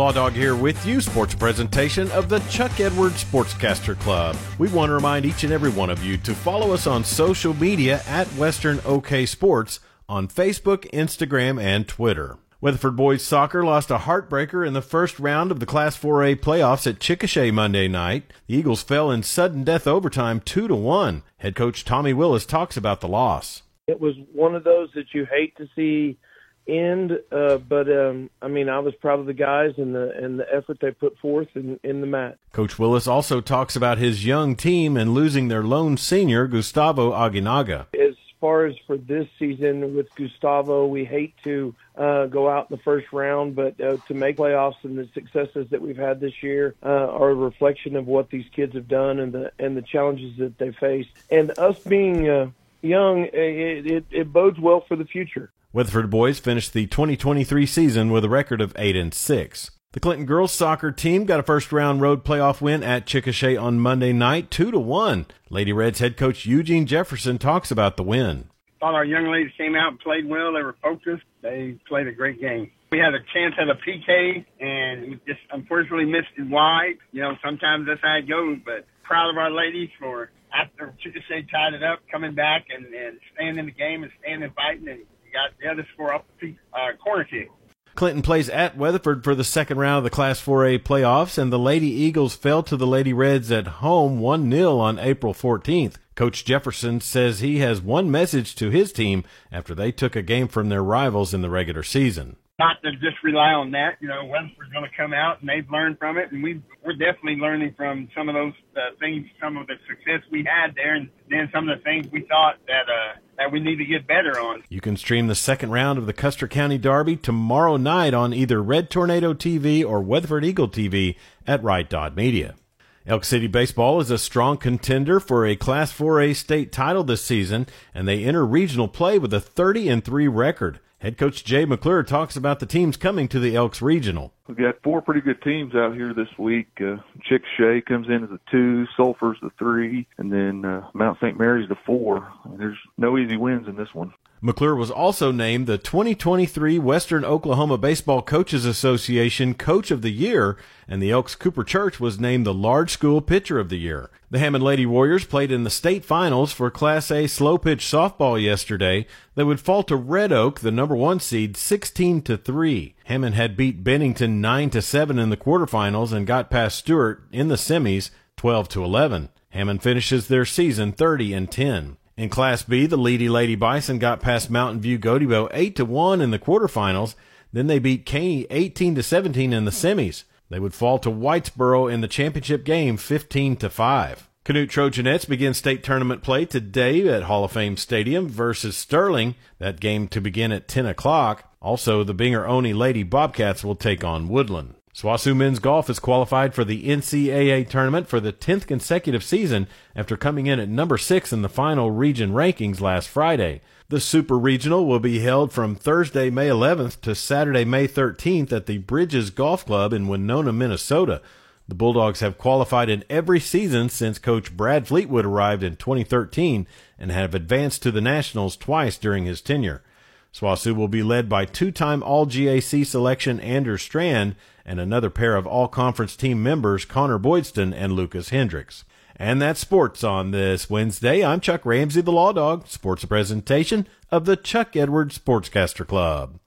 Law Dog here with you, sports presentation of the Chuck Edwards Sportscaster Club. We want to remind each and every one of you to follow us on social media at Western OK Sports on Facebook, Instagram, and Twitter. Weatherford boys soccer lost a heartbreaker in the first round of the Class 4A playoffs at Chickasha Monday night. The Eagles fell in sudden death overtime 2 to 1. Head coach Tommy Willis talks about the loss. It was one of those that you hate to see end. Uh, but um, I mean, I was proud of the guys and the and the effort they put forth in, in the mat. Coach Willis also talks about his young team and losing their lone senior Gustavo Aguinaga. As far as for this season with Gustavo, we hate to uh, go out in the first round, but uh, to make playoffs and the successes that we've had this year uh, are a reflection of what these kids have done and the and the challenges that they faced. And us being uh, young, it, it, it bodes well for the future. Weatherford boys finished the 2023 season with a record of 8 and 6. The Clinton girls soccer team got a first round road playoff win at Chickasha on Monday night, 2 to 1. Lady Reds head coach Eugene Jefferson talks about the win. Thought our young ladies came out and played well. They were focused. They played a great game. We had a chance at a PK and we just unfortunately missed it wide. You know, sometimes that's how it goes, but proud of our ladies for after Chickasha tied it up, coming back and, and staying in the game and staying and fighting and got the other score off the uh, corner kick. Clinton plays at Weatherford for the second round of the Class 4A playoffs, and the Lady Eagles fell to the Lady Reds at home 1 0 on April 14th. Coach Jefferson says he has one message to his team after they took a game from their rivals in the regular season not to just rely on that. You know, Weatherford's going to come out and they've learned from it, and we we're definitely learning from some of those uh, things, some of the success we had there, and then some of the things we thought that uh, that we need to get better on. You can stream the second round of the Custer County Derby tomorrow night on either Red Tornado TV or Weatherford Eagle TV at Right Dot Media. Elk City Baseball is a strong contender for a Class 4A state title this season, and they enter regional play with a 30 and 3 record. Head coach Jay McClure talks about the teams coming to the Elks Regional. We've got four pretty good teams out here this week. Uh, Chickasha comes in as a two, Sulphur's the three, and then uh, Mount St. Mary's the four. There's no easy wins in this one. McClure was also named the 2023 Western Oklahoma Baseball Coaches Association Coach of the Year, and the Elks Cooper Church was named the Large School Pitcher of the Year. The Hammond Lady Warriors played in the state finals for Class A slow pitch softball yesterday. They would fall to Red Oak, the number one seed, 16 to 3. Hammond had beat Bennington 9 to 7 in the quarterfinals and got past Stuart in the semis 12 to 11. Hammond finishes their season 30 and 10. In Class B, the Leedy Lady Bison got past Mountain View Gotebo 8 to 1 in the quarterfinals. Then they beat Caney 18 to 17 in the semis. They would fall to Whitesboro in the championship game 15 to 5. Canute Trojanettes begin state tournament play today at Hall of Fame Stadium versus Sterling. That game to begin at 10 o'clock. Also, the Binger Oney Lady Bobcats will take on Woodland. SWOSU men's golf is qualified for the NCAA tournament for the 10th consecutive season after coming in at number 6 in the final region rankings last Friday. The Super Regional will be held from Thursday, May 11th to Saturday, May 13th at the Bridges Golf Club in Winona, Minnesota. The Bulldogs have qualified in every season since coach Brad Fleetwood arrived in 2013 and have advanced to the Nationals twice during his tenure. SWOSU will be led by two-time All-GAC selection Andrew Strand and another pair of All-Conference team members Connor Boydston and Lucas Hendricks. And that's sports on this Wednesday. I'm Chuck Ramsey, the Law Dog. Sports presentation of the Chuck Edwards Sportscaster Club.